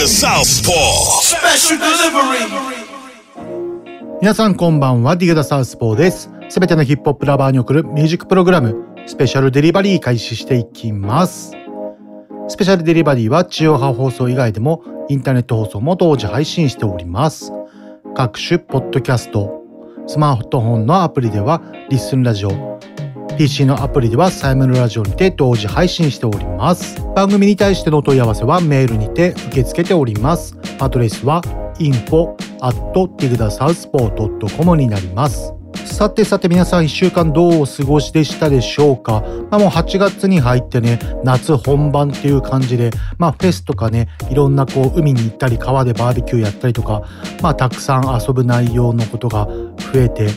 The Southpaw. Special delivery. 皆さんこんばんは、ディグダサウスポーです。すべてのヒップホップラバーに送るミュージックプログラム、スペシャルデリバリー開始していきます。スペシャルデリバリーは地上波放送以外でもインターネット放送も同時配信しております。各種ポッドキャスト、スマートフォンのアプリではリッスンラジオ、PC のアプリではサイムルラジオにて同時配信しております。番組に対してのお問い合わせはメールにて受け付けております。アドレスは info.tigdasouthpaw.com になります。さてさて皆さん一週間どうお過ごしでしたでしょうか、まあ、もう8月に入ってね、夏本番っていう感じで、まあフェスとかね、いろんなこう海に行ったり川でバーベキューやったりとか、まあたくさん遊ぶ内容のことが増えて、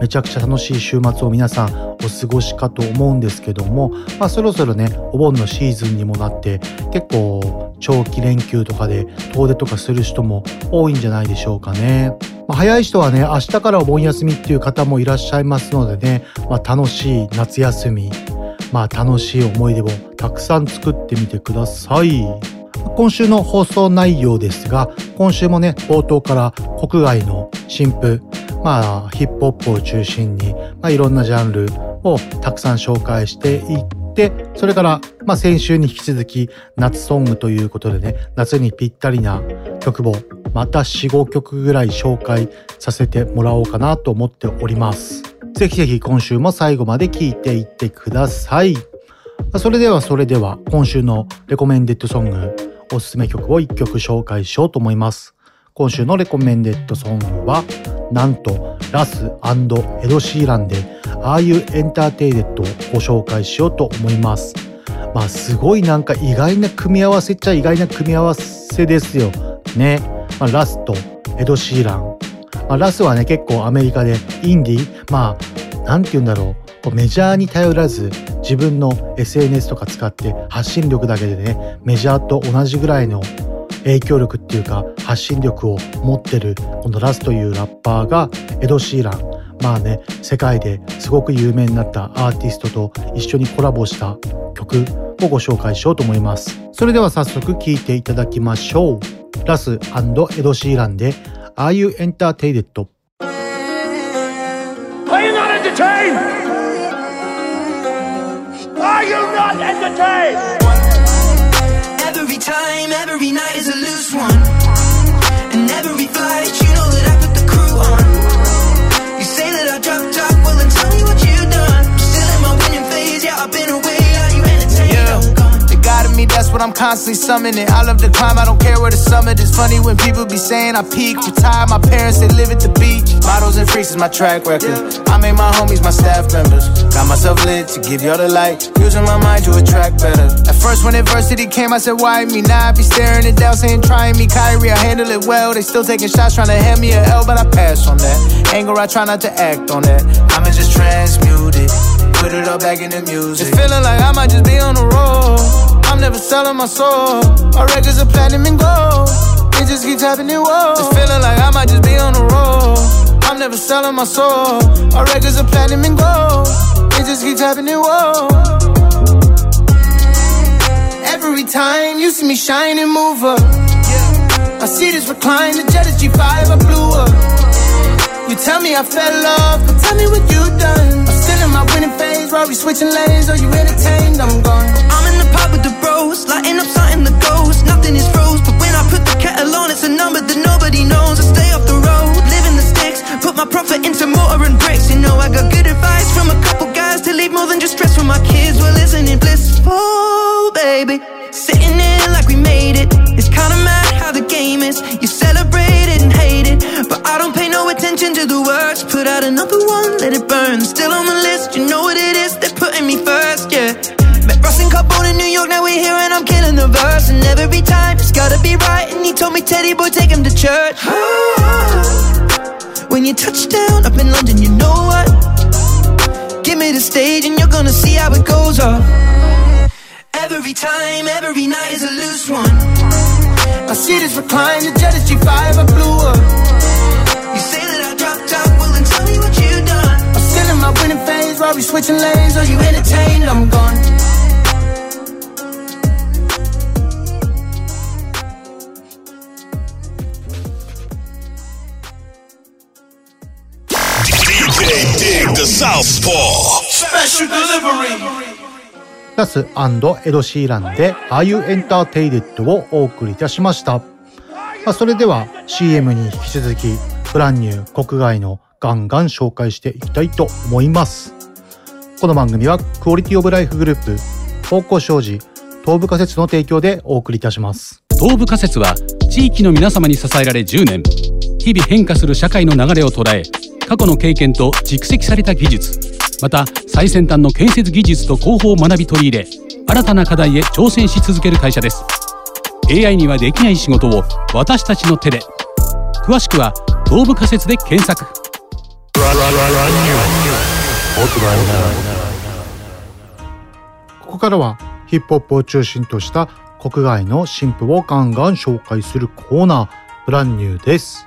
めちゃくちゃ楽しい週末を皆さんお過ごしかと思うんですけども、まあそろそろね、お盆のシーズンにもなって、結構長期連休とかで遠出とかする人も多いんじゃないでしょうかね。まあ早い人はね、明日からお盆休みっていう方もいらっしゃいますのでね、まあ楽しい夏休み、まあ楽しい思い出をたくさん作ってみてください。今週の放送内容ですが、今週もね、冒頭から国外の新譜、まあ、ヒップホップを中心に、まあ、いろんなジャンルをたくさん紹介していって、それから、まあ、先週に引き続き、夏ソングということでね、夏にぴったりな曲を、また4、5曲ぐらい紹介させてもらおうかなと思っております。ぜひぜひ今週も最後まで聴いていってください。それではそれでは今週のレコメンデッドソングおすすめ曲を1曲紹介しようと思います。今週のレコメンデッドソングはなんとラスエド・シーランで Are You Entertained をご紹介しようと思います。まあすごいなんか意外な組み合わせっちゃ意外な組み合わせですよ。ね。まあ、ラスとエド・シーラン。まあ、ラスはね結構アメリカでインディまあなんて言うんだろうこうメジャーに頼らず自分の SNS とか使って発信力だけでねメジャーと同じぐらいの影響力っていうか発信力を持ってるこのラスというラッパーがエド・シーランまあね世界ですごく有名になったアーティストと一緒にコラボした曲をご紹介しようと思いますそれでは早速聴いていただきましょうラスエド・シーランで Are You Entertained?」Are you not entertained? Every time, every night is a loose one. And every flight, you know that I put the crew on. You say that I drop top, well then tell me what you done. Still in my winning phase, yeah, I've been away, me, that's what I'm constantly summoning. I love the climb, I don't care where the summit is. Funny when people be saying I peak, retire. My parents, they live at the beach. Models and freaks is my track record. I made my homies my staff members. Got myself lit to give y'all the light. Using my mind to attract better. At first, when adversity came, I said, Why me? Now I be staring it down, saying, Try me, Kyrie. I handle it well. They still taking shots, trying to hand me a L, but I pass on that. Anger, I try not to act on that. I'ma just transmute it. Put it all back in the music. It's feeling like I might just be on the road. I'm never selling my soul. Our records are platinum and gold. It just keeps happening, whoa. It's feeling like I might just be on the road. I'm never selling my soul. Our records are platinum and gold. It just keeps happening, whoa. Every time you see me shine and move up. I see this recline, the jet is G5, I blew up. You tell me I fell off, but tell me what you done. I'm still in my winning phase, Rory switching lanes, are you entertained? I'm gone. I'm in the pub with the bros, lighting up something that goes. Nothing is froze, but when I put the kettle on, it's a number that nobody knows. I stay off the road, live in the sticks, put my profit into motor and brakes. You know I got good advice from a couple guys to leave more than just stress for my kids. Well, isn't it blissful, baby? Sitting there like we made it. It's kinda mad how the game is. You attention to the words. Put out another one, let it burn. Still on the list, you know what it is. They're putting me first, yeah. Met Ross and Carbone in New York, now we're here and I'm killing the verse. And every time it's gotta be right. And he told me, Teddy boy, take him to church. When you touch down up in London, you know what? Give me the stage and you're gonna see how it goes off. Every time, every night is a loose one. I see this recline, the jet is G5, I blew up. You say that I dropped out, well then tell me what you done. I'm still in my winning phase, while we switching lanes. Are you entertained? I'm gone. DJ Dig the Southpaw Special delivery. ラスエド・シーランで Are You Entertained をお送りいたしました。まあ、それでは CM に引き続きブランニュー国外のガンガン紹介していきたいと思います。この番組はクオリティオブライフグループ、方向障子、東部仮説の提供でお送りいたします。東部仮説は地域の皆様に支えられ10年日々変化する社会の流れを捉え過去の経験と蓄積された技術また最先端の建設技術と工法を学び取り入れ新たな課題へ挑戦し続ける会社です AI にはできない仕事を私たちの手で詳しくは東部仮説で検索ここからはヒップホップを中心とした国外の新譜をガンガン紹介するコーナー、 Brand New です。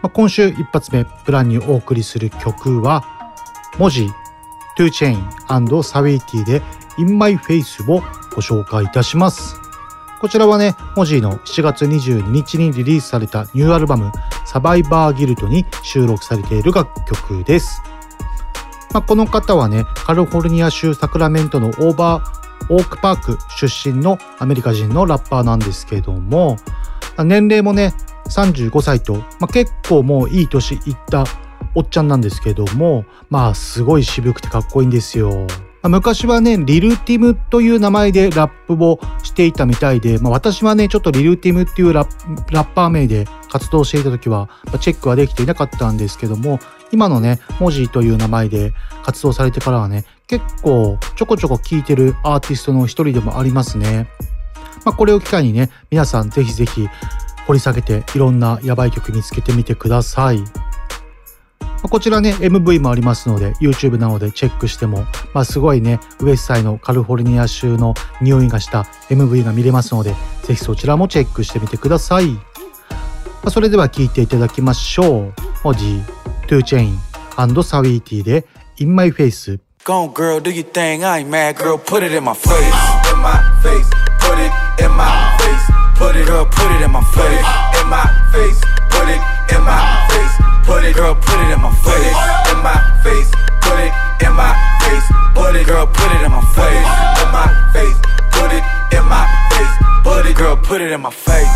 まあ、今週一発目、 Brand New をお送りする曲は、 Mozzy、2 Chainz、Saweetie で In My Face をご紹介いたします。こちらはね、 Mozzy の7月22日にリリースされたニューアルバム Survivor's Guilt に収録されている楽曲です。まあ、この方はね、カリフォルニア州サクラメントのオーバーオークパーク出身のアメリカ人のラッパーなんですけども、年齢もね、35歳と、まあ、結構もういい年いったおっちゃんなんですけども、まあすごい渋くてかっこいいんですよ。昔はね、リルティムという名前でラップをしていたみたいで、まあ、私はね、ちょっとリルティムっていうラッラッパー名で活動していた時は、まあ、チェックはできていなかったんですけども、今のね、文字という名前で活動されてからはね、結構ちょこちょこ聴いてるアーティストの一人でもありますね。まあ、これを機会にね、皆さんぜひぜひ掘り下げていろんなヤバい曲見つけてみてください。こちらね、MV もありますので、YouTube なのでチェックしても、まあ、すごいね、ウエスサイのカリフォルニア州の匂いがした MV が見れますので、ぜひそちらもチェックしてみてください。まあ、それでは聴いていただきましょう。文字、トゥーチェインアンドサウィーティーで In My Face。Go on, girl, do your thing. I ain't mad, girl. Put it in my face. In my face. Put it in my face. Put it up, put it in my face. In my face. Put it in my face. Put it, girl, put it in my face. In my face. Put it in my face. Put it, girl, put it in my face. In my face. Put it in my face. Put it, girl, put it in my face.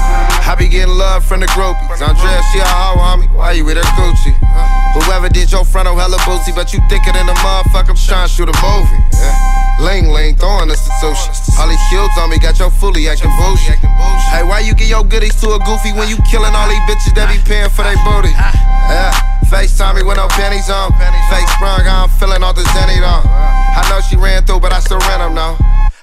I be getting love from the groupies. Andrea, she a hoe, homie. Why you with her Gucci? Whoever did your frontal oh, hella boozy, but you thicker than a motherfucker. I'm trying to shoot a movie. Yeah. Ling Ling throwing us to. Holly Shields on me, got your fully acting bullshit. Hey, why you get your goodies to a goofy when you killing all these bitches that be paying for their booty? Yeah. FaceTime me with no pennies on. Face sprung, I'm feeling all the zenny though. I know she ran through, but I still rent them now.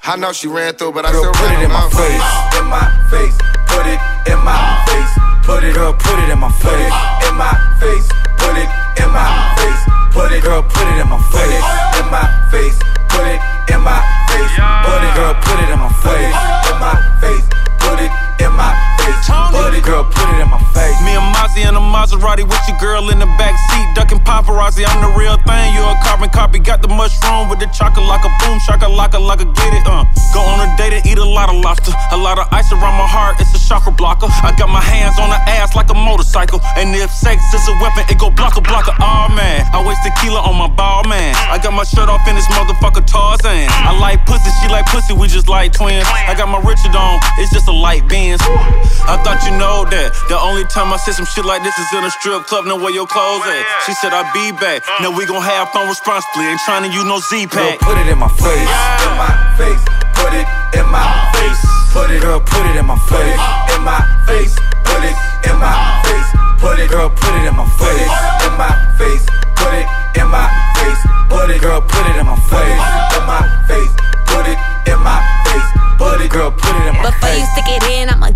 I know she ran through, but I Girl, still put it in my now. face. In my face. Put it in my face. Put it up, put it in my face. In my face. Put it in my face. Put it, girl, put it in my face. In my face. Put it in my face. Put it, girl, put it in my face. In my face. Put it in my face. Put it, girl, put it in my face. Me and Mozzie in a Maserati with your girl in the back seat, ducking paparazzi. I'm the real thing. You a got the mushroom with the chocolate like a boom, shaka laka like a get it. Uh, go on a date and eat a lot of lobster, a lot of ice around my heart. It's a chakra blocker. I got my hands on her ass like a motorcycle, and if sex is a weapon, it go blocker blocker. Oh man, I waste tequila on my ball man. I got my shirt off in this motherfucker Tarzan. I like pussy, she like pussy, we just like twins. I got my Richard on, it's just a light Benz. I thought you know that. The only time I said some shit like this is in a strip club, know where your clothes at. She said I'll be back. Now we gon' have fun responsibly. Ain't trying to use no Z Girl, pack. put it in my face. In my face. Put it in my face. Put it, girl, put it in my face. In my face. Put it in my face. Put it, girl, put it in my face. In my face. Put it in my face. Put it, girl, put it in my face. In my face. Put it in my face. Put it, girl, put it in my face. Before you face.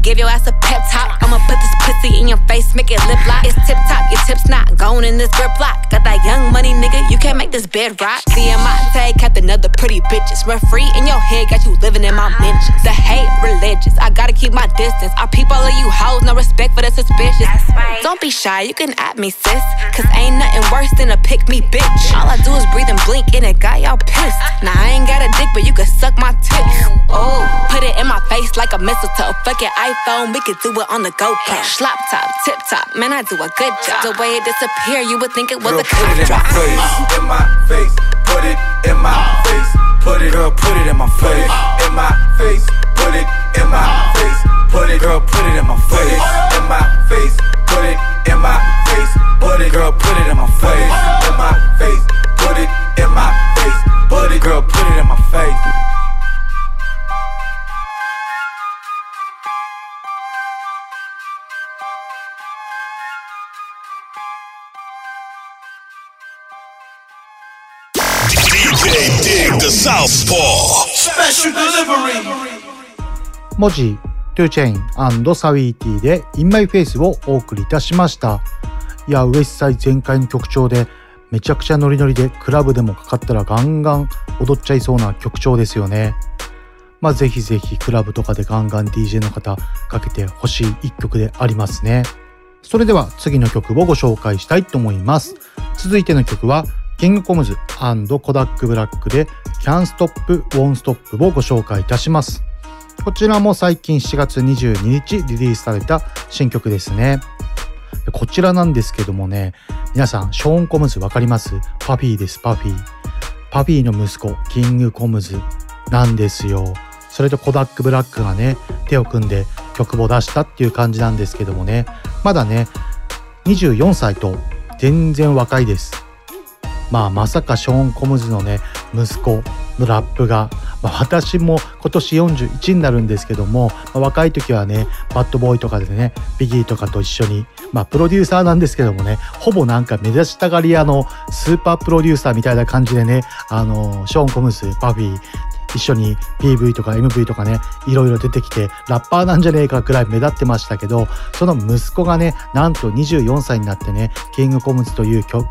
give your ass a pep talk. I'ma put this pussy in your face, make it lip lock. It's tip top, your tips not going in this grip lock. Got that young money, nigga, you can't make this bed rock. CMI kept another pretty bitches. Referee in your head, got you living in my mentions. The hate religious, I gotta keep my distance. I peep all of you hoes, no respect for the suspicious. Don't be shy, you can at me, sis. Cause ain't nothing worse than a pick me bitch. All I do is breathe and blink, and it got y'all pissed. Now I ain't got a dick, but you can suck my tits. Oh, put it in my face like a mistletoe. Fuck your iPhone, we could do it on the GoPro. Slop top, tip top, man, I do a good job. The way it disappear, you would think it was Girl, a put it in drop. my face, in my face, put it in my face, put it, girl, put it in my face, in my face, put it in my face, put it, girl, put it in my face, in my face, put it in my face, put it, girl, put it in my face, in my face, put it in my face, put it, girl, put it in my face. Mozzy、2 Chainz、Saweetie で In My Face をお送りいたしました。いや、ウエストサイド全開の曲調でめちゃくちゃノリノリでクラブでもかかったらガンガン踊っちゃいそうな曲調ですよね。まあぜひぜひクラブとかでガンガン DJ の方かけてほしい一曲でありますね。それでは次の曲をご紹介したいと思います。続いての曲は King Combs、Kodak Black で Can't Stop Won't Stop をご紹介いたします。こちらも最近7月22日リリースされた新曲ですね。こちらなんですけどもね、皆さん、ショーン・コムズわかります？ Puffy です、 Puffy。Puffy の息子、 King Combs なんですよ。それと Kodak Black がね、手を組んで曲を出したっていう感じなんですけどもね、まだね、24歳と全然若いです。まあまさかショーン・コムズのね息子のラップが、まあ、私も今年41になるんですけども、まあ若い時はねバッドボーイとかでねビギーとかと一緒にまあプロデューサーなんですけどもねほぼなんか目指したがり屋のスーパープロデューサーみたいな感じでねあのショーン・コムズパフィー一緒に PV とか MV とかねいろいろ出てきてラッパーなんじゃねえかくらい目立ってましたけどその息子がねなんと24歳になってねキングコムズという曲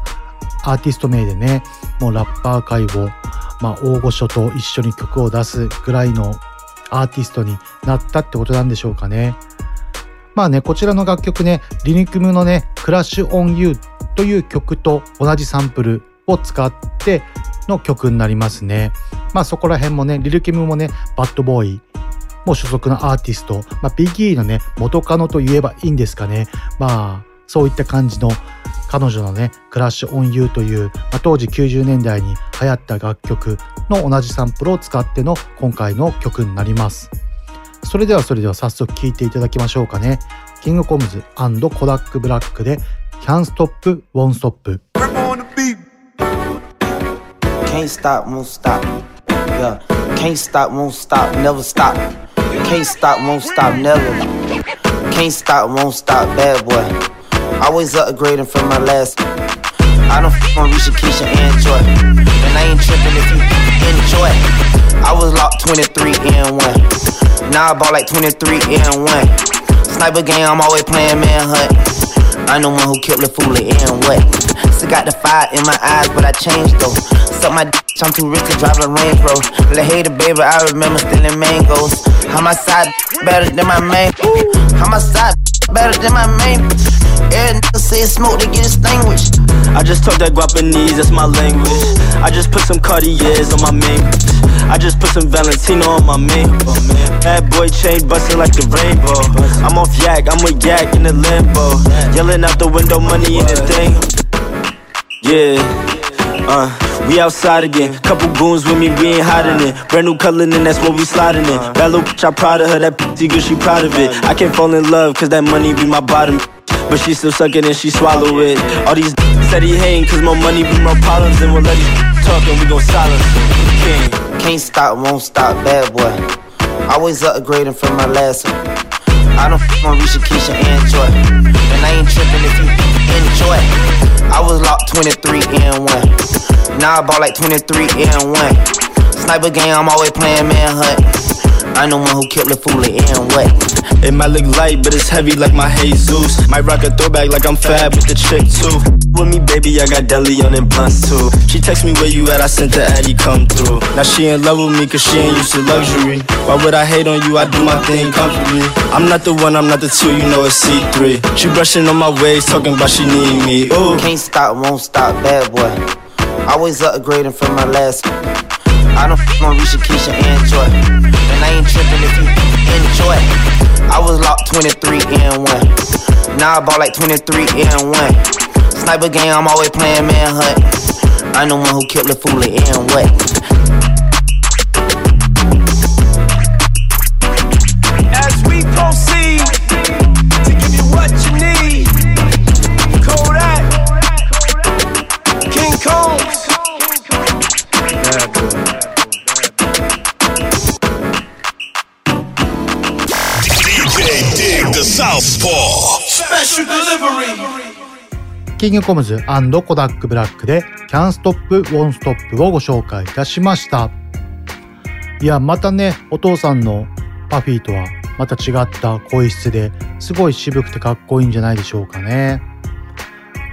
アーティスト名でねもうラッパー界を、まあ、大御所と一緒に曲を出すぐらいのアーティストになったってことなんでしょうかね。まあね、こちらの楽曲ね、リニクムのね、クラッシュオンユーという曲と同じサンプルを使っての曲になりますね。まあそこら辺もね、リルキムもね、バッドボーイも所属のアーティスト、まあ、ビギーのね、元カノと言えばいいんですかね。まあ、そういった感じの彼女のね、クラッシュオンユーという、まあ、当時90年代に流行った楽曲の同じサンプルを使っての今回の曲になります。それではそれでは早速聴いていただきましょうかね。キングコムズコダックブラックで Can't Stop Won't Stop。Can't stop, won't stop. Yeah, can't stop, won't stop, never stop. Can't stop, won't stop, never. Can't stop, won't stop, bad boy. Always upgrading from my last. I don't f on Risha, Keisha, and Joy. And I ain't tripping if you enjoy. I was locked 23 and 1. Now I bought like 23 and 1. Sniper game, I'm always playing manhunt. I'm the one who killed the fool and what? Still got the fire in my eyes, but I changed though. Suck my d, I'm too rich to drive a Range Rover. Let hater baby, I remember stealing mangoes. How my side better than my main? How my side better than my main? Every nigga say smoke to get extinguished. I just talk that Guapanese, that's my language. I just put some Cartiers on my main. I just put some Valentino on my main. Bad boy chain busting like the rainbow. I'm off yak, I'm with yak in the limbo. Yelling out the window, money in the thing. Yeah, uh, we outside again. Couple goons with me, we ain't hiding it. Brand new color, and that's what we sliding in. Bad little bitch, I proud of her, that pussy good, she proud of it. I can't fall in love, cause that money be my bottom. But she still suck it and she swallow it. All these said he hating, cause more money be my problems. And we'll let these talk and we gon' silence. King. Can't stop, won't stop, bad boy. Always upgrading from my last one. I don't f on Risha, Keisha, and Joy. And I ain't tripping if you enjoy. I was locked 23 and 1. Now I bought like 23 and 1. Sniper game, I'm always playing manhunt. I know one who killed the fool and what? It might look light, but it's heavy like my Jesus. Might rock a throwback like I'm fab with the chick too. With me, baby, I got deli on and blunts too. She text me where you at, I sent the Addy come through. Now she in love with me cause she ain't used to luxury. Why would I hate on you? I do my thing comfortably. I'm not the one, I'm not the two, you know it's C3. She brushing on my ways, talking about she need me. Ooh. Can't stop, won't stop, bad boy. Always upgrading from my last. I don't f on Risha, Keisha, and Joy. And I ain't tripping if you enjoy. I was locked 23 and 1. Now I bought like 23 and 1. Sniper game, I'm always playing manhunt. I know one who killed the fool and what? キングコムズコダックブラックで Can't Stop Won't Stop をご紹介いたしました。いや、またね、お父さんのパフィーとはまた違った声質ですごい渋くてかっこいいんじゃないでしょうかね。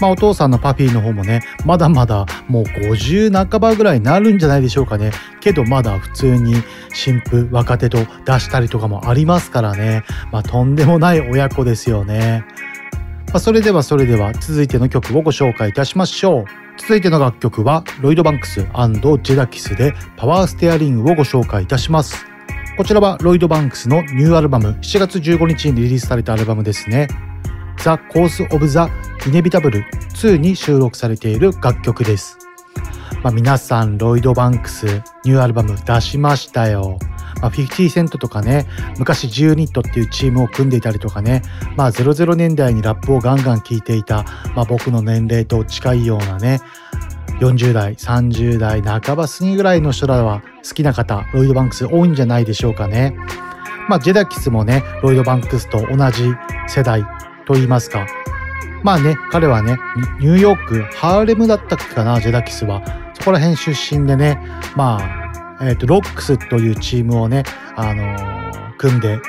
まあお父さんのパフィーの方もね、まだまだもう50半ばぐらいになるんじゃないでしょうかね。けどまだ普通に新婦、若手と出したりとかもありますからね。まあとんでもない親子ですよね。まあ、それではそれでは続いての曲をご紹介いたしましょう。続いての楽曲はロイドバンクスジェダキスでパワーステアリングをご紹介いたします。こちらはロイドバンクスのニューアルバム7月15日にリリースされたアルバムですね。The Course of the Inevitable 2に収録されている楽曲です。まあ、皆さんロイドバンクスニューアルバム出しましたよ。まあ、50セントとかね、昔10ニットっていうチームを組んでいたりとかね、まあ00年代にラップをガンガン聴いていた、まあ僕の年齢と近いようなね、40代、30代、半ば過ぎぐらいの人らは好きな方、ロイドバンクス多いんじゃないでしょうかね。まあジェダキスもね、ロイドバンクスと同じ世代と言いますか。まあね、彼はね、ニューヨーク、ハーレムだったっけかな、ジェダキスは。そこら辺出身でね、まあ、えっ、ー、と、ロックスというチームをね、あのー、組んで、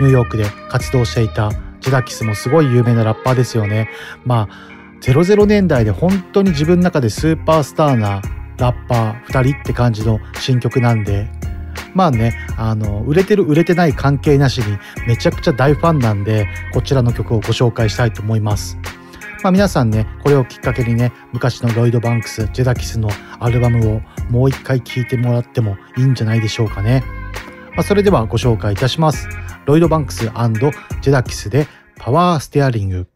ニューヨークで活動していたジェダキスもすごい有名なラッパーですよね。まあ、00年代で本当に自分の中でスーパースターなラッパー2人って感じの新曲なんで、まあね、あの、売れてる売れてない関係なしにめちゃくちゃ大ファンなんで、こちらの曲をご紹介したいと思います。まあ、皆さんね、これをきっかけにね、昔のロイド・バンクス、ジェダキスのアルバムをもう一回聴いてもらってもいいんじゃないでしょうかね。まあ、それではご紹介いたします。ロイド・バンクスジェダキスでパワーステアリング。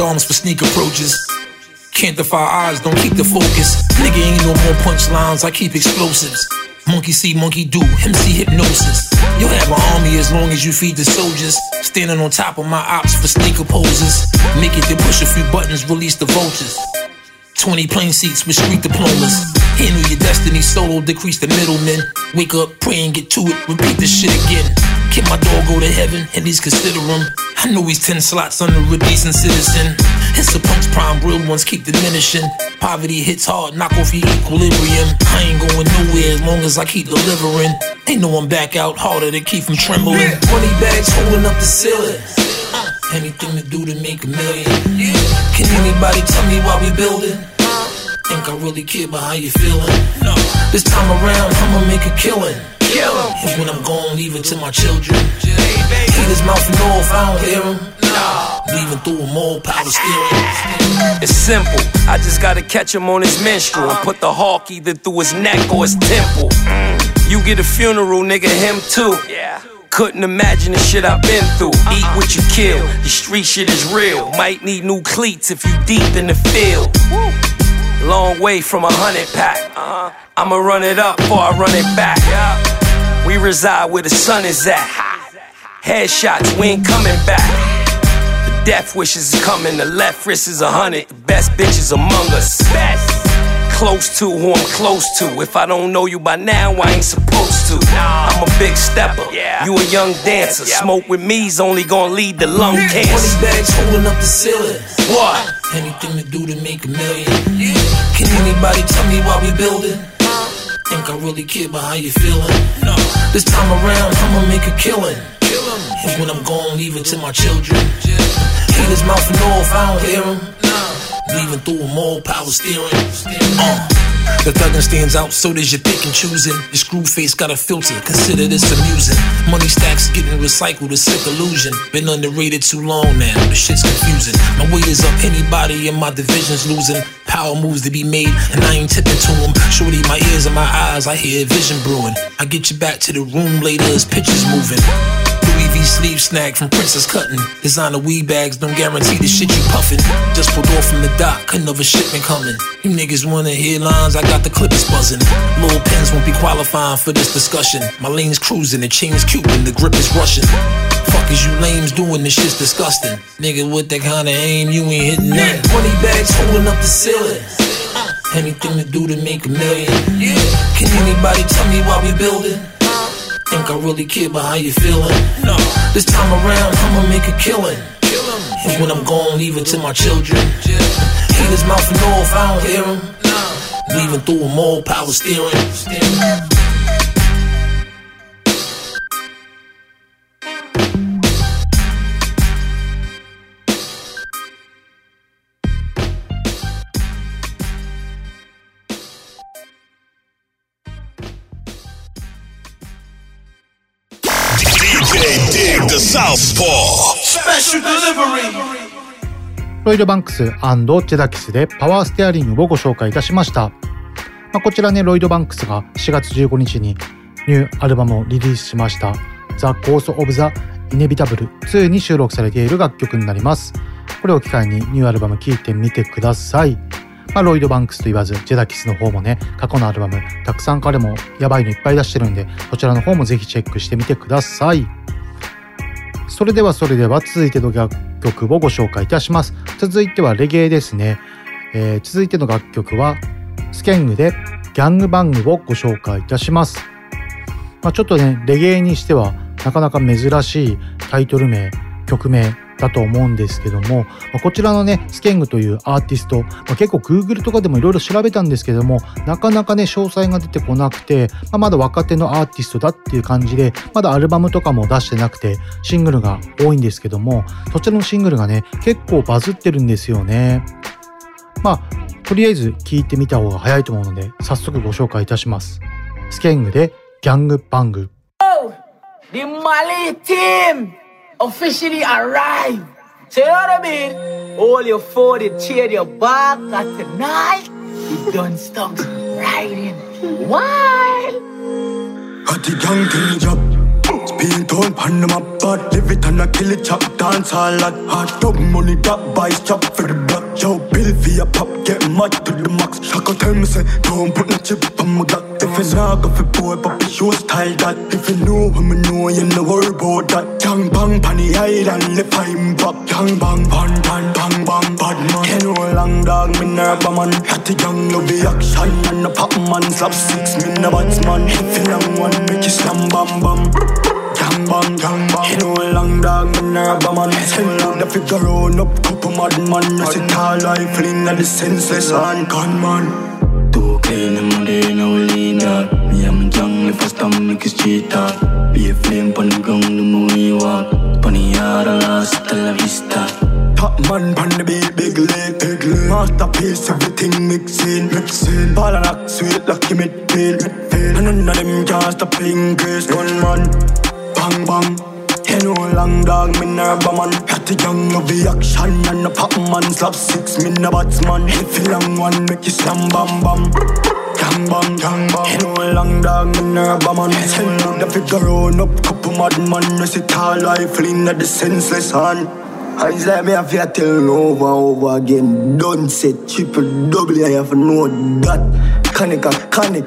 Arms for sneak approaches. Can't defy eyes, don't keep the focus. Nigga ain't no more punchlines, I keep explosives. Monkey see, monkey do, MC hypnosis. You'll have an army as long as you feed the soldiers. Standing on top of my ops for sneaker poses. Make it to push a few buttons, release the vultures. 20 plane seats with street diplomas. Handle your destiny solo, decrease the middlemen. Wake up, pray and get to it, repeat the shit again. Can my dog go to heaven? At least consider him. I know he's 10 slots under a decent citizen. It's a punk's prime, real ones keep diminishing. Poverty hits hard, knock off your equilibrium. I ain't going nowhere as long as I keep delivering. Ain't no one back out harder to keep from trembling. Yeah. 20 bags holding up the ceiling. Uh, anything to do to make a million. Yeah. Can anybody tell me why we building? Think I really care about how you feeling? No. This time around, I'ma make a killing. Kill him. And when I'm gone, leave it to my children. Keep his mouth I don't hear him. Leaving through him all powder steering. It's simple. I just gotta catch him on his menstrual and put the hawk either through his neck or his temple. You get a funeral, nigga, him too. Yeah. Couldn't imagine the shit I've been through. Eat what you kill. The street shit is real. Might need new cleats if you deep in the field. Long way from a hundred pack. I'ma run it up before I run it back. We reside where the sun is at. Headshots, we ain't coming back. The death wishes is coming, the left wrist is a hundred. The best bitches among us. Best. close to who I'm close to. If I don't know you by now, I ain't supposed to. I'm a big stepper, you a young dancer. Smoke with me's only gonna lead to lung cancer. Money bags holding up the ceiling. What? Anything to do to make a million. Can anybody tell me why we building? Think I really care about how you feeling? No. This time around, I'ma make a killing. And when I'm gone, leave it to my children. Haters mouthing off, I don't hear them. Leaving through them all, power steering. Uh. The thuggin' stands out, so does your pick and choosing. Your screw face got a filter, consider this amusing. Money stacks getting recycled, a sick illusion. Been underrated too long now, the shit's confusing. My weight is up, anybody in my division's losing. Power moves to be made, and I ain't tipping to them. Shorty, my ears and my eyes, I hear vision brewing. I get you back to the room later as pictures moving. V sleeve snag from Princess Cutting. Designer weed bags don't guarantee the shit you puffin'. Just pulled off from the dock, another shipment coming. You niggas wanna hear lines, I got the clippers buzzing. Little pens won't be qualifying for this discussion. My lane's cruising, the chain's Cuban, the grip is Russian. Fuck is you lames doing? This shit's disgusting. Nigga with that kind of aim, you ain't hitting that. Money bags holding up the ceiling. Anything to do to make a million. Can anybody tell me why we building? Think I really care about how you feeling? No. This time around, I'ma make a killing. And when I'm gone, leave it to my children. Haters mouthing off, I don't hear them. Leaving through them all, power steering. ロイドバンクスジェダキスでパワーステアリングをご紹介いたしました。まあ、こちらね、ロイドバンクスが4月15日にニューアルバムをリリースしました The Course of the Inevitable 2に収録されている楽曲になります。これを機会にニューアルバム聴いてみてください。まあ、ロイドバンクスと言わず、ジェダキスの方もね、過去のアルバム、たくさん彼もやばいのいっぱい出してるんで、そちらの方もぜひチェックしてみてください。それではそれでは続いての楽曲をご紹介いたします。続いてはレゲエですね。えー続いての楽曲はスケングでギャングバングをご紹介いたします。まあ、ちょっとね、レゲエにしてはなかなか珍しいタイトル名、曲名だと思うんですけども、まこちらのね、スケングというアーティスト、ま結構 Google とかでもいろいろ調べたんですけども、なかなかね、詳細が出てこなくて、ま、まだ若手のアーティストだっていう感じで、まだアルバムとかも出してなくて、シングルが多いんですけども、そちらのシングルがね、結構バズってるんですよね。まあ、とりあえず聞いてみた方が早いと思うので、早速ご紹介いたします。スケングでギャングバング。Oh, the Mali team officially arrived. Know what I mean? All your phone, you cheer your back, and tonight, you done stop riding. Why? Hot the young job. Spin tone pan them bad. Live it and I kill it chop dance a lot. Hot dog money that buys chop for the block. Joe bill your pop get mad to the max. Shaka tell me say don't put no chip on my duck. If it's not go for boy, papi show style that. If you know him, you know you know worry about that. Young bang pan the island, left time pop. Young bang pan pan bang bang bad man. Can You long dog me nerve man. The young love the action and the pop man slap six me no batsman. If you long one make you slam bam bam. Gang bang, gang bang You know a long dog, me nerve a man Send love the figure on up, couple mad man I see tall life, lean at the senseless and gun man. Too clean my day, now we lean Me and my young, if I stop, make it street talk Be a flame the ground, the more we walk. The lost, hasta la vista Top man pan the beat, big leg, big leg. Masterpiece, everything mixing, mixing. Ball and act sweet, lucky midfield, midfield And none of them can stop playing grace, gunman Bang bang You know long dog, me nerve man. The young of the action And the pop man. Slap six, me no batsman If you long one, make you slam bam bam. Gang bang, gang bang You know long dog, me nerve man. Send out the figure on up, couple mad man. I see tall life, lean at the senseless hand. It's like me have to tell over over again. Don't say triple double, I have to that. Conic and conic.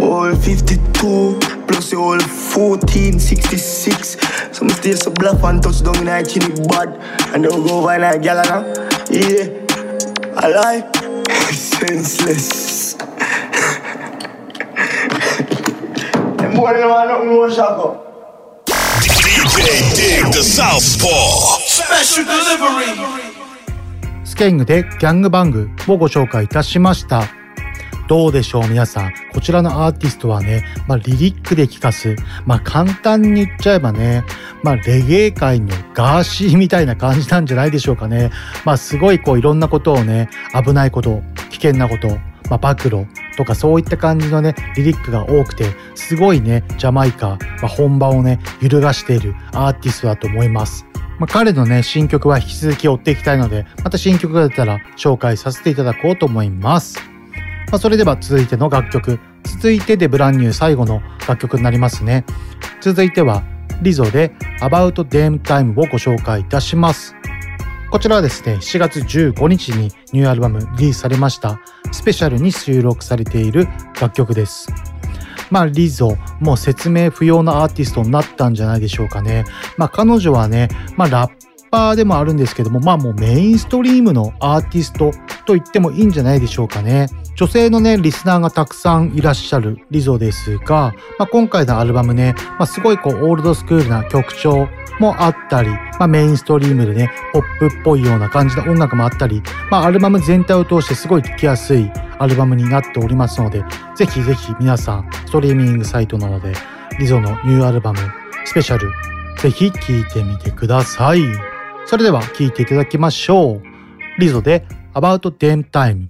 All 52 plus you all 1466. Some stay so bluff and touch down in a chinny bad. And they'll go find a gal now. Yeah, a lie. Senseless. Them boy don't want nothing more shako. DJ Dig the Southpaw. Special delivery. スケイングでギャングバングをご紹介いたしました。どうでしょう皆さん。こちらのアーティストはね、まあリリックで聴かす。まあ簡単に言っちゃえばね、まあレゲエ界のガーシーみたいな感じなんじゃないでしょうかね。まあすごいこういろんなことをね、危ないこと、危険なこと、まあ暴露とかそういった感じのね、リリックが多くて、すごいね、ジャマイカ、まあ、本場をね、揺るがしているアーティストだと思います。まあ、彼のね、新曲は引き続き追っていきたいので、また新曲が出たら紹介させていただこうと思います。まあ、それでは続いての楽曲。続いてでブランニュー最後の楽曲になりますね。続いては、リゾで About Damn Time をご紹介いたします。こちらはですね、7月15日にニューアルバムリリースされました、スペシャルに収録されている楽曲です。まあ、リゾ、もう説明不要なアーティストになったんじゃないでしょうかね。まあ、彼女はね、まあ、ラッパーでもあるんですけども、まあ、もうメインストリームのアーティストと言ってもいいんじゃないでしょうかね。女性のね、リスナーがたくさんいらっしゃるリゾですが、まあ、今回のアルバムね、まあ、すごいこう、オールドスクールな曲調もあったり、まあ、メインストリームでね、ポップっぽいような感じの音楽もあったり、まあ、アルバム全体を通してすごい聴きやすいアルバムになっておりますので、ぜひぜひ皆さん、ストリーミングサイトなので、リゾのニューアルバム、スペシャル、ぜひ聴いてみてください。それでは聴いていただきましょう。リゾで About Damn Time。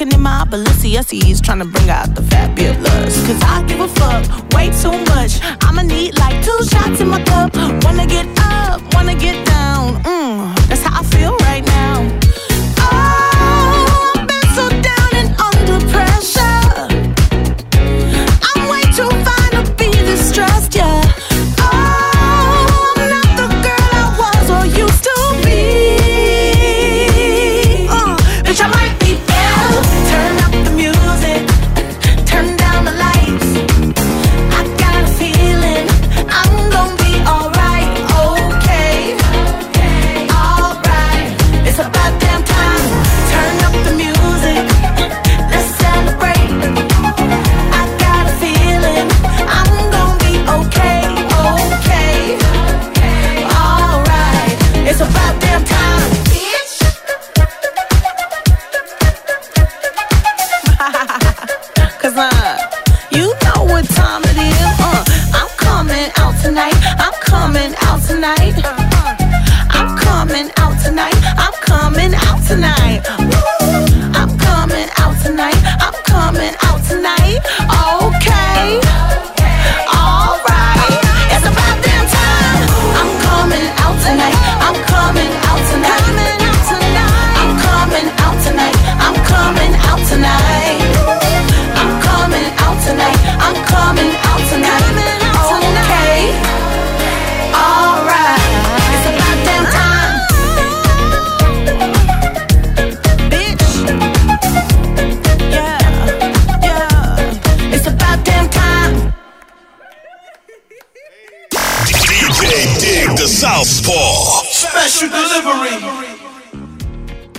Walking in my Balenciennes, trying to bring out the fabulous. Cause I give a fuck way too much. I'ma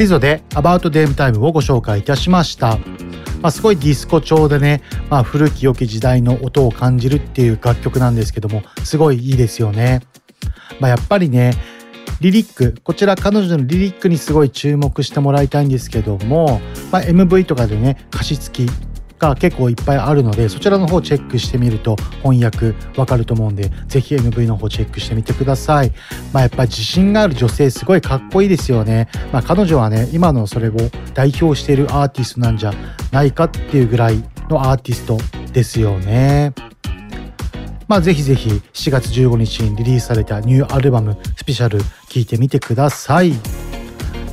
ピゾで About Dame Time をご紹介いたしました。まあ、すごいディスコ調でね、まあ、古き良き時代の音を感じるっていう楽曲なんですけどもすごいいいですよね。まあ、やっぱりねリリックこちら彼女のリリックにすごい注目してもらいたいんですけども、まあ、MV とかでね歌詞付きが結構いっぱいあるのでそちらの方チェックしてみると翻訳わかると思うんでぜひ MV の方チェックしてみてください。まあやっぱ自信がある女性すごいかっこいいですよね。まあ彼女はね今のそれを代表しているアーティストなんじゃないかっていうぐらいのアーティストですよね。まあぜひぜひ7月15日にリリースされたニューアルバムスペシャル聴いてみてください。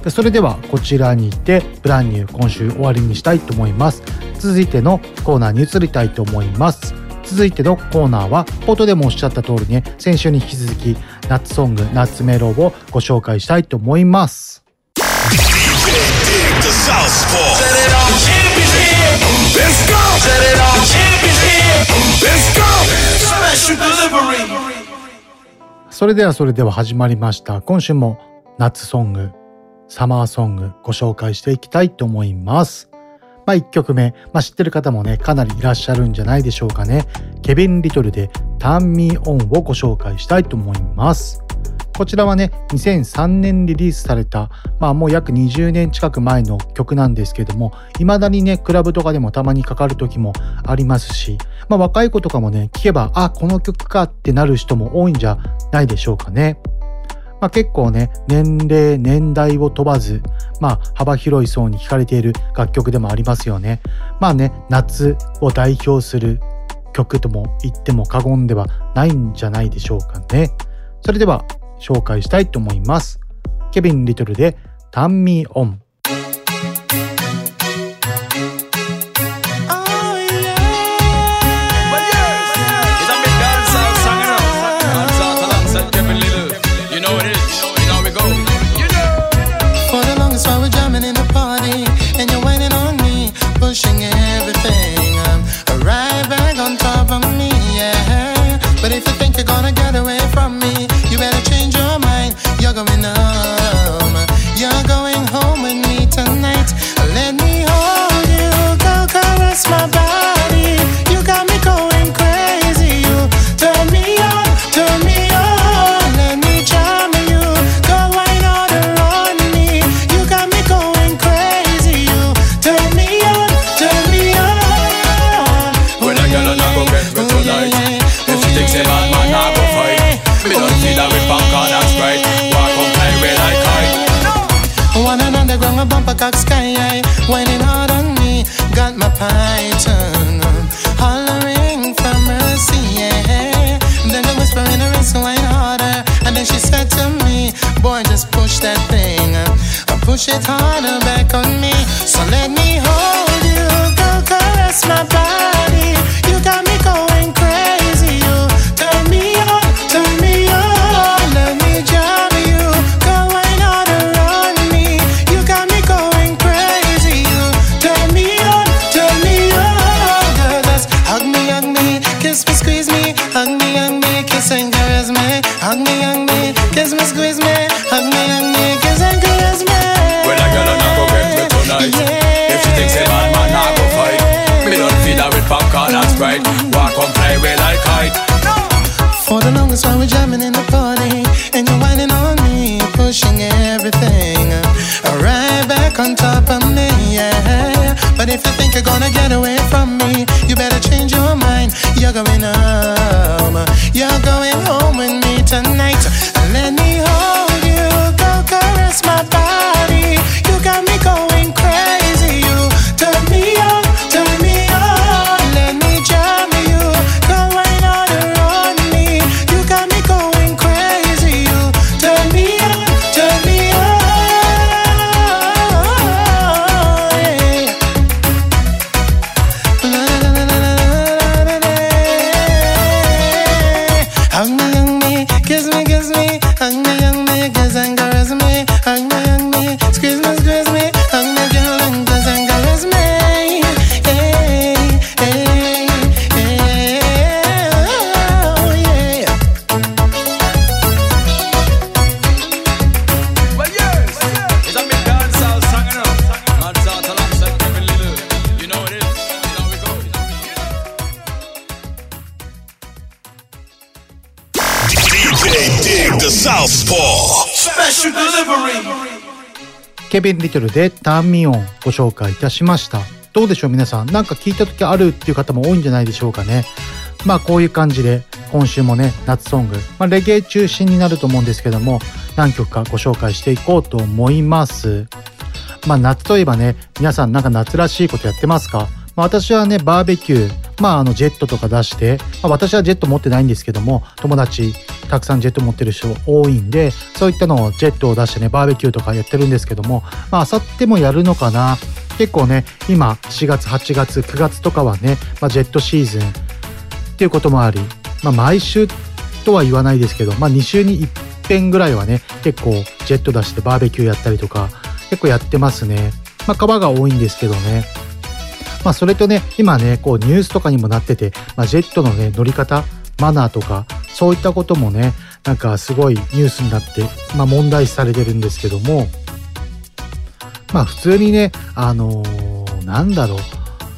それではこちらにてブランニュー今週終わりにしたいと思います続いてのコーナーに移りたいと思います続いてのコーナーは冒頭でもおっしゃった通りね先週に引き続き夏ソング夏メロをご紹介したいと思いますそれではそれでは始まりました今週も夏ソングサマーソングご紹介していきたいと思います。まあ1曲目、まあ、知ってる方もねかなりいらっしゃるんじゃないでしょうかね。ケビン・リトルで「ターン・ミー・オン」をご紹介したいと思います。こちらはね2003年リリースされたまあもう約20年近く前の曲なんですけども未だにねクラブとかでもたまにかかる時もありますしまあ若い子とかもね聞けばあこの曲かってなる人も多いんじゃないでしょうかね。まあ、結構ね、年齢、年代を問わず、まあ、幅広い層に聴かれている楽曲でもありますよね。まあね、夏を代表する曲とも言っても過言ではないんじゃないでしょうかね。それでは、紹介したいと思います。ケビン・リトルで、タンミー・オン。Hollering for mercy, yeah. Then in her ear, so wine harder. And then she said to me, Boy, just push that thing, push it harder back coming up. ケビン・リトルでターミオンご紹介いたしました。どうでしょう皆さん。なんか聞いた時あるっていう方も多いんじゃないでしょうかね。まあこういう感じで今週もね夏ソング、まあ、レゲエ中心になると思うんですけども何曲かご紹介していこうと思います。まあ夏といえばね皆さんなんか夏らしいことやってますか？まあ、私はね、バーベキュー、まあ、あの、ジェットとか出して、まあ、私はジェット持ってないんですけども、友達、たくさんジェット持ってる人多いんで、そういったのをジェットを出してね、バーベキューとかやってるんですけども、まあ、あさってもやるのかな。結構ね、今、4月、8月、9月とかはね、まあ、ジェットシーズンっていうこともあり、まあ、毎週とは言わないですけど、まあ、2週に1遍ぐらいはね、結構ジェット出してバーベキューやったりとか、結構やってますね。まあ、川が多いんですけどね。まあ、それとね、今ね、こうニュースとかにもなってて、まあ、ジェットのね、乗り方、マナーとか、そういったこともね、なんかすごいニュースになって、まあ、問題視されてるんですけども、まあ、普通にね、あのー、なんだろう、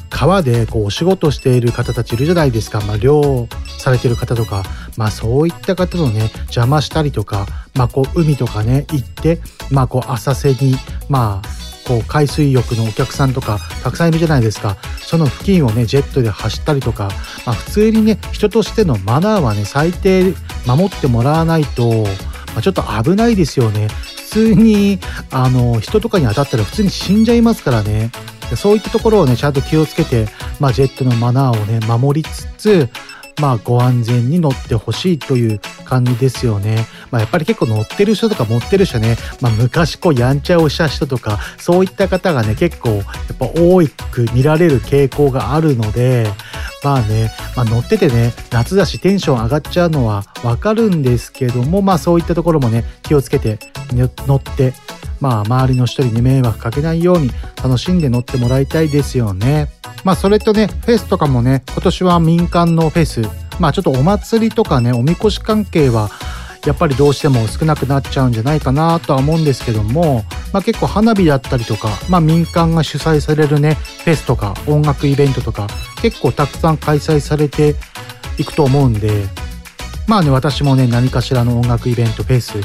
川でこうお仕事している方たちいるじゃないですか。まあ、漁されてる方とか、まあそういった方のね、邪魔したりとか、まあこう海とかね、行って、まあこう浅瀬に、まあこう海水浴のお客さんとかたくさんいるじゃないですか。その付近をねジェットで走ったりとか、まあ、普通にね人としてのマナーはね最低守ってもらわないと、まあ、ちょっと危ないですよね。普通にあの人とかに当たったら普通に死んじゃいますからね。そういったところをねちゃんと気をつけて、まあ、ジェットのマナーをね守りつつまあ、ご安全に乗ってほしいという感じですよね。まあ、やっぱり結構乗ってる人とか持ってる人ね、まあ、昔こうやんちゃをした人とか、そういった方がね、結構やっぱ多く見られる傾向があるので、まあね、まあ、乗っててね、夏だしテンション上がっちゃうのはわかるんですけども、まあそういったところもね、気をつけて乗って、まあ周りの人に迷惑かけないように楽しんで乗ってもらいたいですよね。まあそれとね、フェスとかもね、今年は民間のフェス、まあちょっとお祭りとかね、おみこし関係は、やっぱりどうしても少なくなっちゃうんじゃないかなとは思うんですけども、まあ結構花火だったりとか、まあ民間が主催されるね、フェスとか音楽イベントとか、結構たくさん開催されていくと思うんで、まあね、私もね、何かしらの音楽イベント、フェス、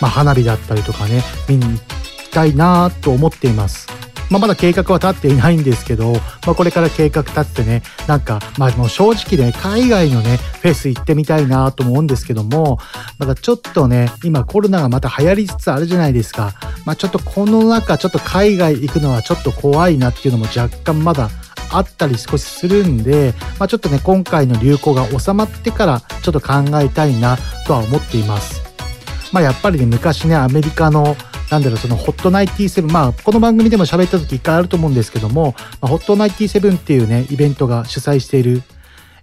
まあ花火だったりとかね、見に行きたいなと思っています。まあ、まだ計画は立っていないんですけど、まあ、これから計画立ってね、なんか、まあ、もう正直ね、海外のね、フェス行ってみたいなと思うんですけども、まだちょっとね、今コロナがまた流行りつつあるじゃないですか。まあ、ちょっとこの中、ちょっと海外行くのはちょっと怖いなっていうのも若干まだあったり少しするんで、まあ、ちょっとね、今回の流行が収まってからちょっと考えたいなとは思っています。まあ、やっぱりね、昔ね、アメリカのなんだろう、そのホットナイティセブン、まあ、この番組でも喋った時一回あると思うんですけども、まあ、ホットナイティセブンっていうね、イベントが主催している、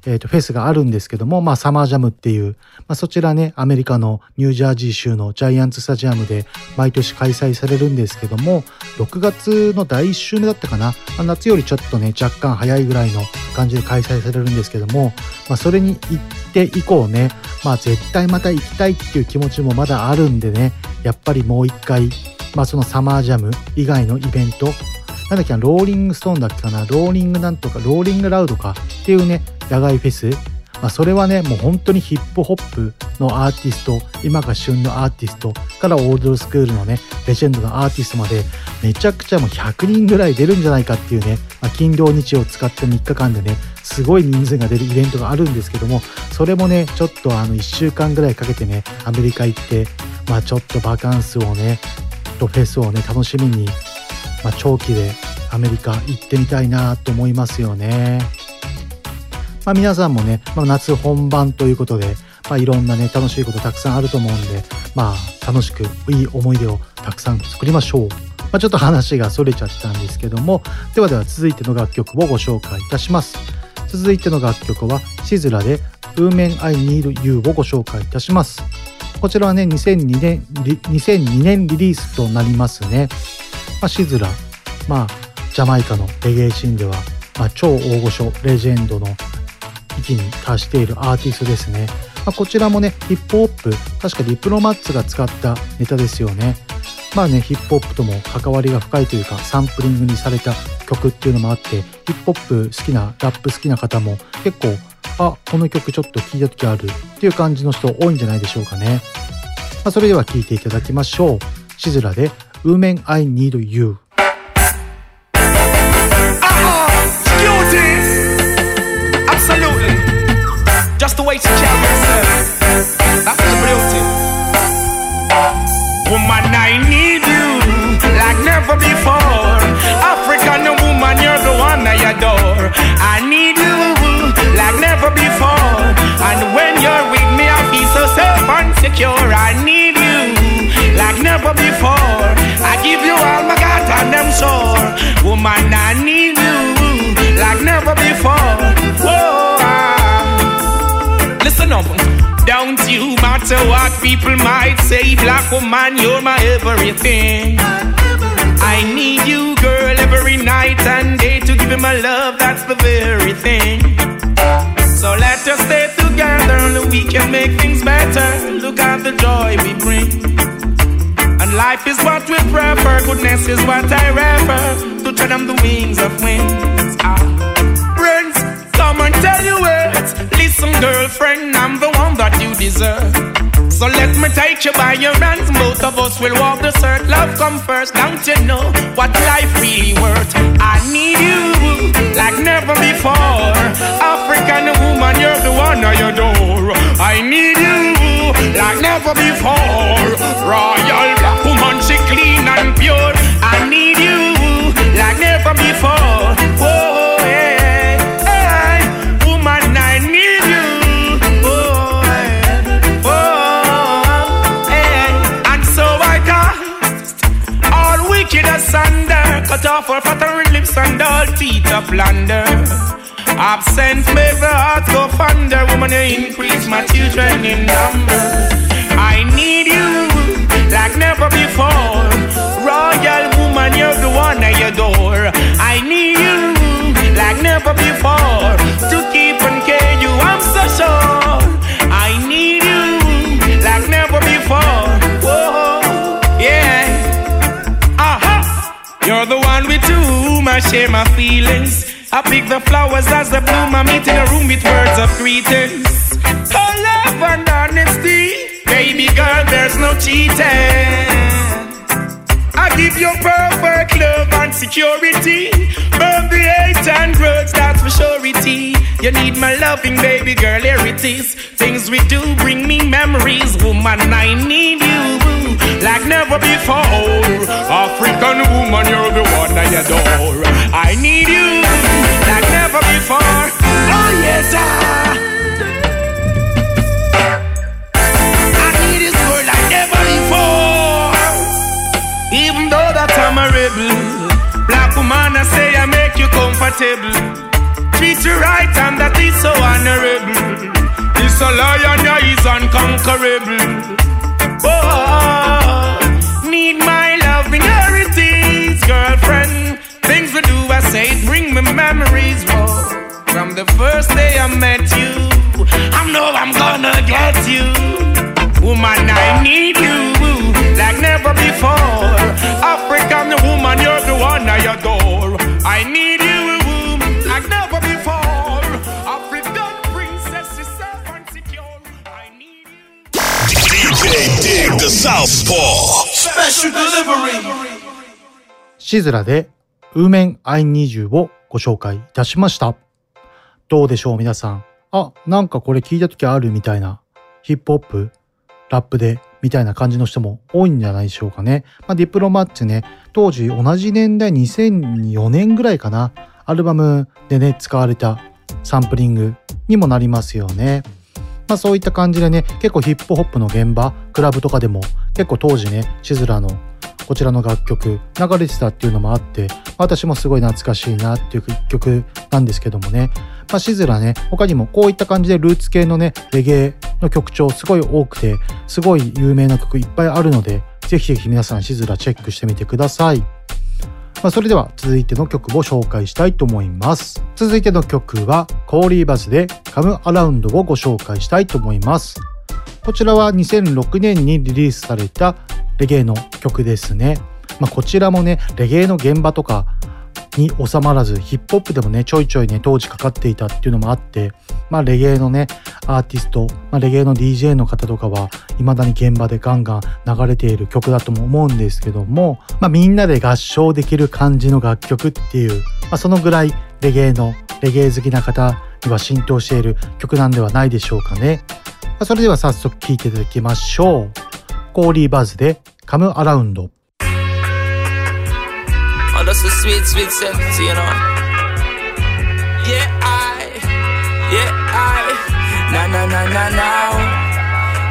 えっ、ー、と、フェスがあるんですけども、まあ、サマージャムっていう、まあ、そちらね、アメリカのニュージャージー州のジャイアンツスタジアムで毎年開催されるんですけども、6月の第1週目だったかな、まあ、夏よりちょっとね、若干早いぐらいの感じで開催されるんですけども、まあ、それに行って以降ね、まあ、絶対また行きたいっていう気持ちもまだあるんでね、やっぱりもう一回、まあ、そのサマージャム以外のイベント、なんだっけな、ローリングストーンだっけかな、ローリングなんとか、ローリングラウドか。っていうね、野外フェス。まあ、それはね、もう本当にヒップホップのアーティスト、今が旬のアーティストからオールドスクールのね、レジェンドのアーティストまで、めちゃくちゃもう100人ぐらい出るんじゃないかっていうね、まあ、金土日を使った3日間でね、すごい人数が出るイベントがあるんですけども、それもね、ちょっとあの1週間ぐらいかけてね、アメリカ行って、まあちょっとバカンスをね、とフェスをね、楽しみに、まあ、長期でアメリカ行ってみたいなと思いますよね。まあ、皆さんもね、まあ、夏本番ということで、まあ、いろんなね、楽しいことたくさんあると思うんで、まあ、楽しくいい思い出をたくさん作りましょう。まあ、ちょっと話がそれちゃったんですけども、ではでは続いての楽曲をご紹介いたします。続いての楽曲は、シズラで Women I Need You をご紹介いたします。こちらはね、2002年、2002年リリースとなりますね。まあ、シズラ、まあ、ジャマイカのレゲエシーンでは、まあ、超大御所、レジェンドの域に達しているアーティストですね。まあ、こちらもね、ヒップホップ、確かディプロマッツが使ったネタですよね。まあね、ヒップホップとも関わりが深いというか、サンプリングにされた曲っていうのもあって、ヒップホップ好きな、ラップ好きな方も結構あ、この曲ちょっと聴いた時あるっていう感じの人多いんじゃないでしょうかね。まあ、それでは聴いていただきましょう。シズラで Women I Need You Woman I need you Like never before. African woman you're the one I adore. I need you like never before. And when you're with me I feel so safe and secure. I need you like never before. I give you all my God and I'm sure Don't you matter what people might say Black woman you're my everything I need you girl every night and day To give you my love that's the very thing so let us stay together and we can make things better. Look at the joy we bring. And life is what we prefer, goodness is what I refer to tread on the wings of winds. Ah. Friends, come and tell you it. Girlfriend, I'm the one that you deserve. So let me take you by your hands, both of us will walk the circle. Love come first, don't you know what life really worth? I need you like never before. African woman, you're the one I adore. I need you like never before. Royal black woman, she clean and pure. I need you like never before. Oh, cut off all flattering lips and all teeth of plunder. Absent made the heart go fonder. Woman, you increase my children in number. I need you like never before. Royal woman, you're the one I adore. Share my feelings. I pick the flowers as they bloom. I meet in a room with words of greetings. For love and honesty, baby girl, there's no cheating. I give you perfect love and security. Burn the hate and grudge, that's for surety. You need my loving, baby girl, here it is. Things we do bring me memories. Woman, I need you like never before. African woman, you're the one I adore. I need you like never before. Oh, yes, I. Need this girl like never before. Even though that I'm a rebel, black woman, I say I make you comfortable. Treat you right and that is so honorable. This a lion, yeah, is unconquerable. Oh, Things we do, I say, bring me memories. Whoa. From the first day I met you, I know I'm gonna get you. Woman, I need you like never before. African woman, you're the one I adore. I need you like never before. African princess is safe and secure. DJ Dig the Southpaw. Special delivery. シズラで Women I Need You をご紹介いたしました。どうでしょう皆さん。あ、なんかこれ聞いた時あるみたいなヒップホップ、ラップでみたいな感じの人も多いんじゃないでしょうかね。まあ、ディプロマッチね、当時同じ年代2004年ぐらいかな、アルバムでね、使われたサンプリングにもなりますよね。まあそういった感じでね、結構ヒップホップの現場、クラブとかでも結構当時ね、シズラのこちらの楽曲流れてたっていうのもあって、私もすごい懐かしいなっていう曲なんですけどもね。まあシズラね、他にもこういった感じでルーツ系のね、レゲエの曲調すごい多くて、すごい有名な曲いっぱいあるので、ぜひぜひ皆さんシズラチェックしてみてください。まあ、それでは続いての曲を紹介したいと思います。続いての曲はコーリーバズでカムアラウンドをご紹介したいと思います。こちらは2006年にリリースされたレゲエの曲ですね。まあ、こちらもね、レゲエの現場とかに収まらずヒップホップでもねちょいちょいね当時かかっていたっていうのもあってまあレゲエのねアーティスト、まあ、レゲエの DJ の方とかは未だに現場でガンガン流れている曲だとも思うんですけども、まあ、みんなで合唱できる感じの楽曲っていう、まあ、そのぐらいレゲエのレゲエ好きな方には浸透している曲なんではないでしょうかね。まあ、それでは早速聴いていただきましょう。コーリーバズでカムアラウンド。Oh, that's a sweet, sweet sense, you know. Yeah, I, yeah, I, na na na na now.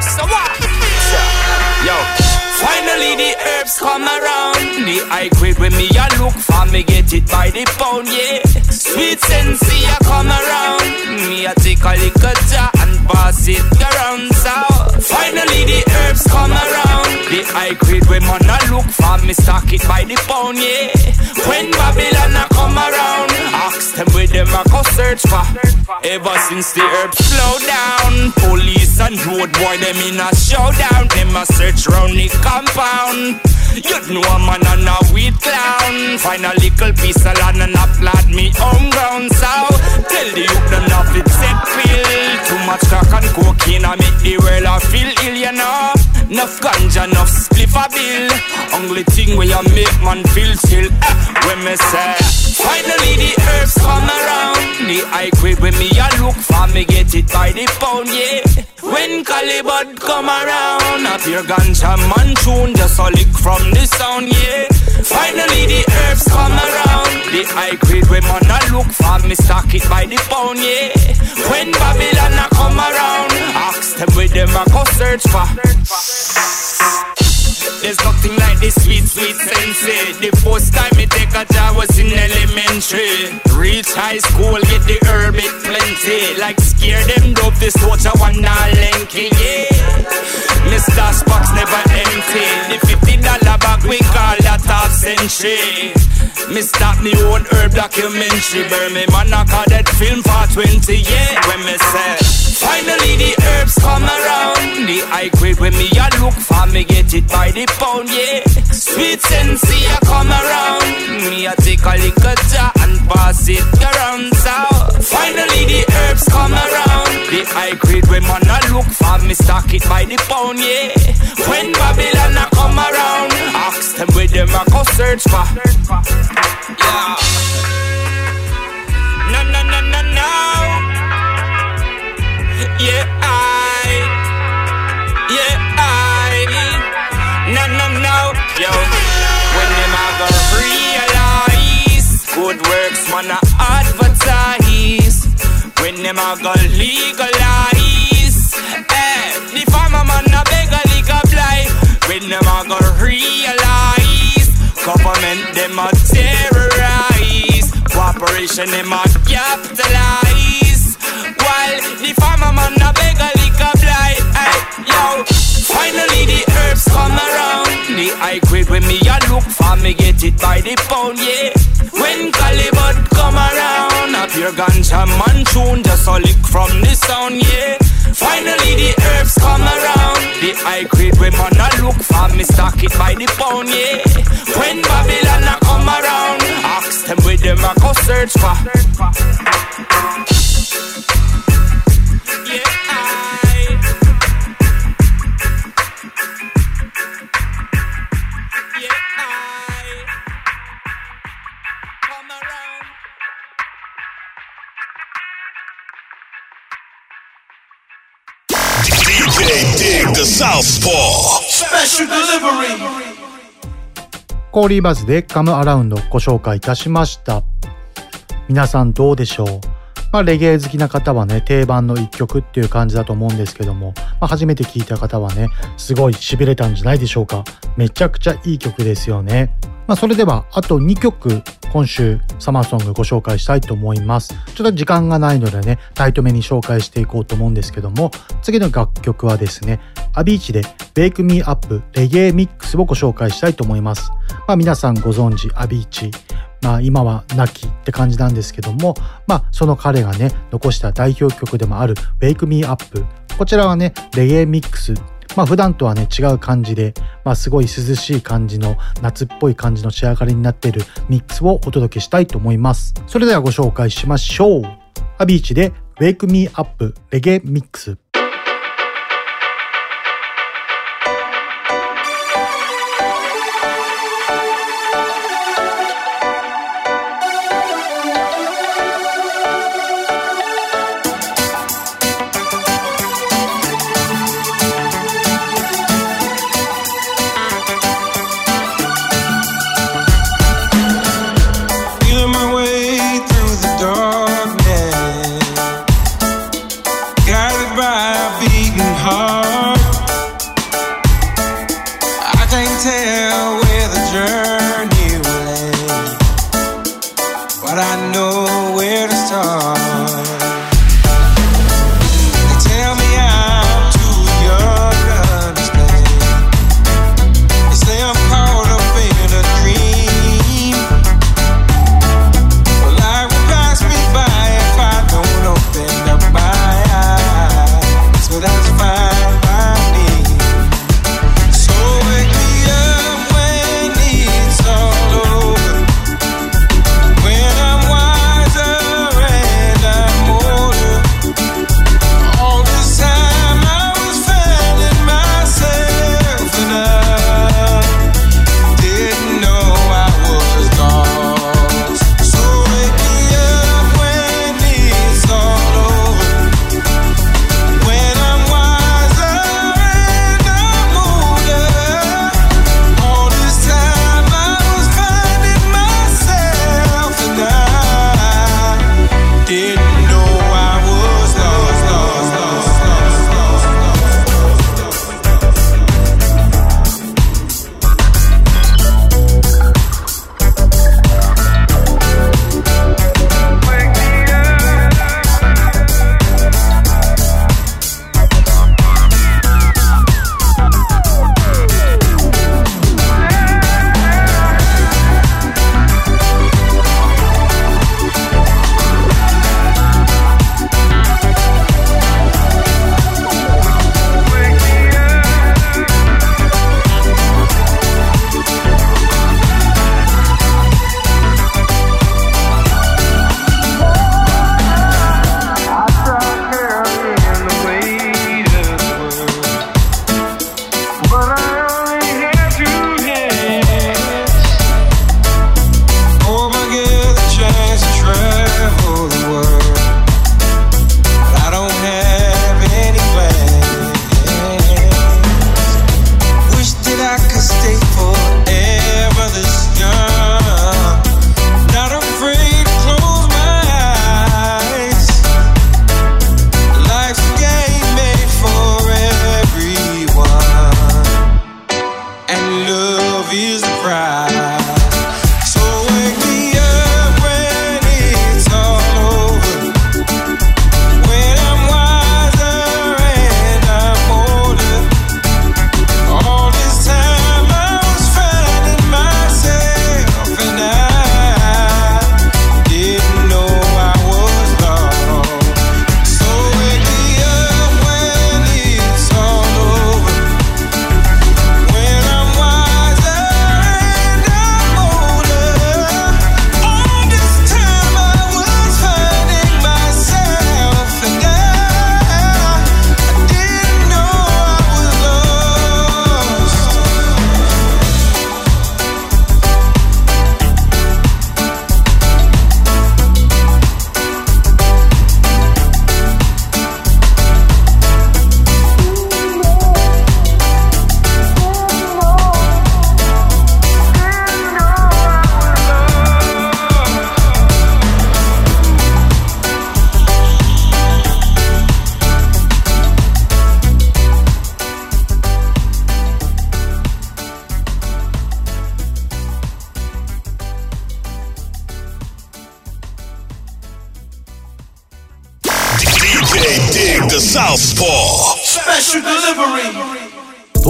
So what? So, yo, finally the herbs come around. The high grade when me a look for me get it by the pound, yeah. Sweet sense, ya come around. Me a take a little jar and pass it around. So finally the herbs come around. The high grade when man a look for me stock it by the pound, yeah. When Babylon them a go search for. Ever since the herbs slow down, police and road boy them in a showdown. Them a search round the compound. You know a man and a weed clown. Find a little piece of land and a plant me home ground. So tell the youth them not fit set pill. Too much crack and cocaine I make the world a feel ill, you know. Enough ganja, enough spliff a bill. Only thing where you make man feel chill. Eh, when me say, finally the herbs come around. The high grade when me a look for me get it by the pound, yeah. When Calibut come around, up your ganja man tune just a lick from the sound, yeah. Finally the herbs come around. The high grade when man a look for me stock it by the pound, yeah. When Babylon a come around, ask them where them a go search for. There's nothing like this sweet, sweet sensei. The first time me take a job was in elementary. Reach high school, get the herb it plenty. Like scare them dope, this a one now lanky, yeah. Mr. Spock's never empty. The fifty dollar bag we call that century. Me start me own herb documentary. Burn me man I call that film for 20, yeah. When me say, finally the herbs come around. The high grade when me a look for me get it by the pound, yeah. Sweet sensei a come around. Me a take a little jar and pass it around. So finally the herbs come around. The high grade when man a look for me stock it by the pound, yeah. When Babylon a come around, ask them where them a go search for. Yeah. No, no, no, no, no. Yeah, I. Yeah, I. No, no, no. Yo. When them a go realize good works, man, a advertise. When them a go legalize. Cooperation them a capitalize. While the farmer man a beg a legal blight. Hey, yo. Finally the herbs come around. The high grade when me a look for me get it by the pound, yeah. When Calibut come around, up your ganja man tune just a lick from the sound, yeah. Finally the herbs come around. The high grade when man a look for me stock it by the pound, yeah. When Babylon a come around, ask them where them a go search for. The Southpaw. Special delivery. コーリーバズでカムアラウンドご紹介いたしました。皆さんどうでしょう？まあ、レゲエ好きな方はね、定番の一曲っていう感じだと思うんですけども、まあ、初めて聴いた方はね、すごい痺れたんじゃないでしょうか。めちゃくちゃいい曲ですよね。まあ、それでは、あと2曲、今週、サマーソングご紹介したいと思います。ちょっと時間がないのでね、タイトめに紹介していこうと思うんですけども、次の楽曲はですね、アビーチで Bake Me Up レゲエミックスをご紹介したいと思います。まあ、皆さんご存知、アビーチ。まあ今は亡きって感じなんですけども、まあその彼がね、残した代表曲でもある Wake Me Up。こちらはね、レゲエミックス、まあ普段とはね違う感じで、まあすごい涼しい感じの夏っぽい感じの仕上がりになっているミックスをお届けしたいと思います。それではご紹介しましょう。アビーチで Wake Me Up レゲエミックス。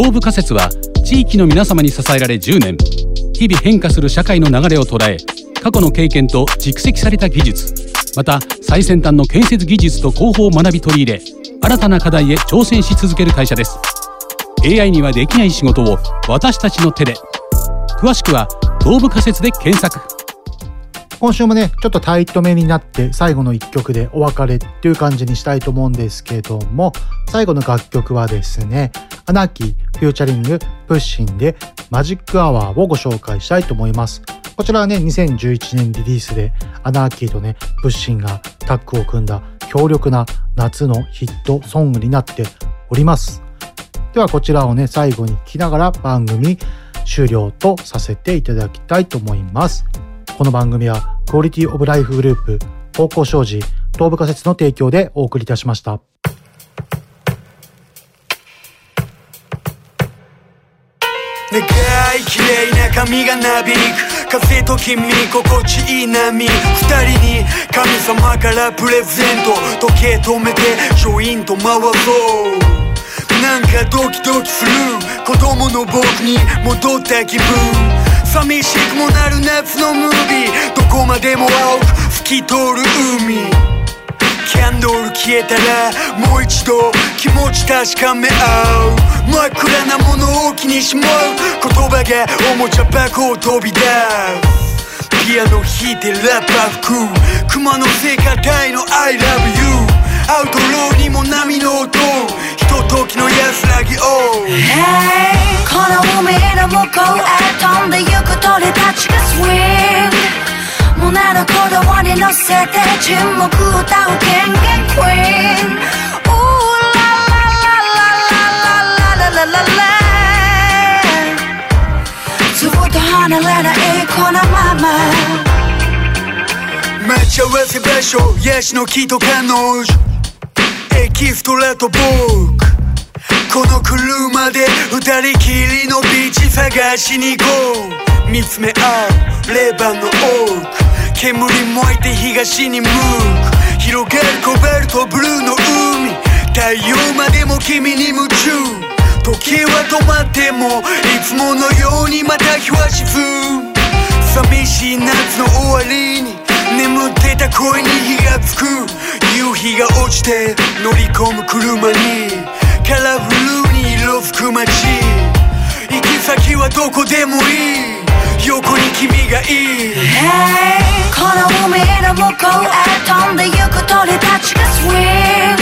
東部仮説は地域の皆様に支えられ10年。日々変化する社会の流れを捉え過去の経験と蓄積された技術。また最先端の建設技術と広報を学び取り入れ新たな課題へ挑戦し続ける会社です。AI にはできない仕事を私たちの手で。詳しくは東部仮説で検索。今週もね、ちょっとタイトめになって最後の一曲でお別れっていう感じにしたいと思うんですけども、最後の楽曲はですね、 ANARCHY、featuring、PUSHIM で Magic Hour をご紹介したいと思います。こちらはね、2011年リリースでアナーキーとね、プッシンがタッグを組んだ強力な夏のヒットソングになっております。ではこちらをね、最後に聴きながら番組終了とさせていただきたいと思います。この番組はクオリティオブライフグループ、方向障子、東部仮説の提供でお送りいたしました。長い綺麗な髪がなびく。風と君心地いい波。二人に神様からプレゼント。時計止めてジョイント回そう。なんかドキドキする。子供の僕に戻った気分寂しくもなる夏のムービー。どこまでも青く透き通る海。キャンドル消えたらもう一度気持ち確かめ合う。真っ暗なものを気にしまう。言葉がおもちゃ箱を飛び出す。ピアノ弾いてラッパ吹く。熊の聖歌隊の I love you アウトローにも波の音。ひとときの安らぎを。Hey この海の向こうへ飛んでゆく鳥たちが Swing 胸の鼓動に乗せて沈黙歌う権限 Queen Ooh la la la la la la la la la la ずっと離れないこのまま待ち合わせ場所ヤシの木と彼女キストラと僕この車で二人きりのビーチ探しに行こう。見つめ合うレバーの奥。煙燃えて東に向く。広がるコバルトブルーの海。太陽までも君に夢中。時計は止まってもいつものようにまた日は沈む。寂しい夏の終わりに眠ってた声に火がつく。夕日が落ちて乗り込む車にカラフルに色づく街。行き先はどこでもいい。横に君がいい。Hey この海の向こうへ飛んでゆく鳥たちが Swing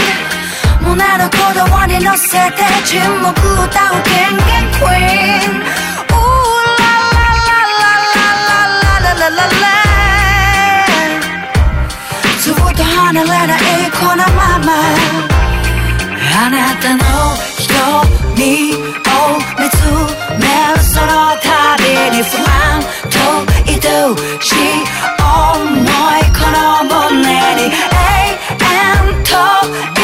胸の鼓動に乗せて沈黙歌う権限 Queen Ooh la la la la la la la la la と離れないこのままあなたの瞳を見つめるその度に不安と愛しい思いこの胸に永遠と今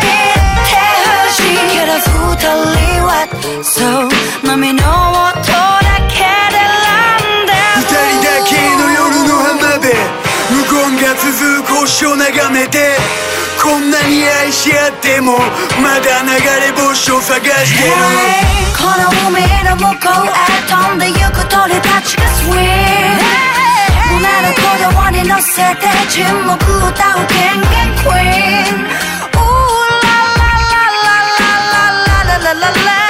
言ってほしい。けど二人はそう星を眺めてこんなに愛し合ってもまだ流れ星を探してる、この海の向こうへ飛んでゆく鳥たちがスイー。ム胸の鼓動に乗せて沈黙を歌うゲンゲンクイーン。Ooh ーらららららららららららららら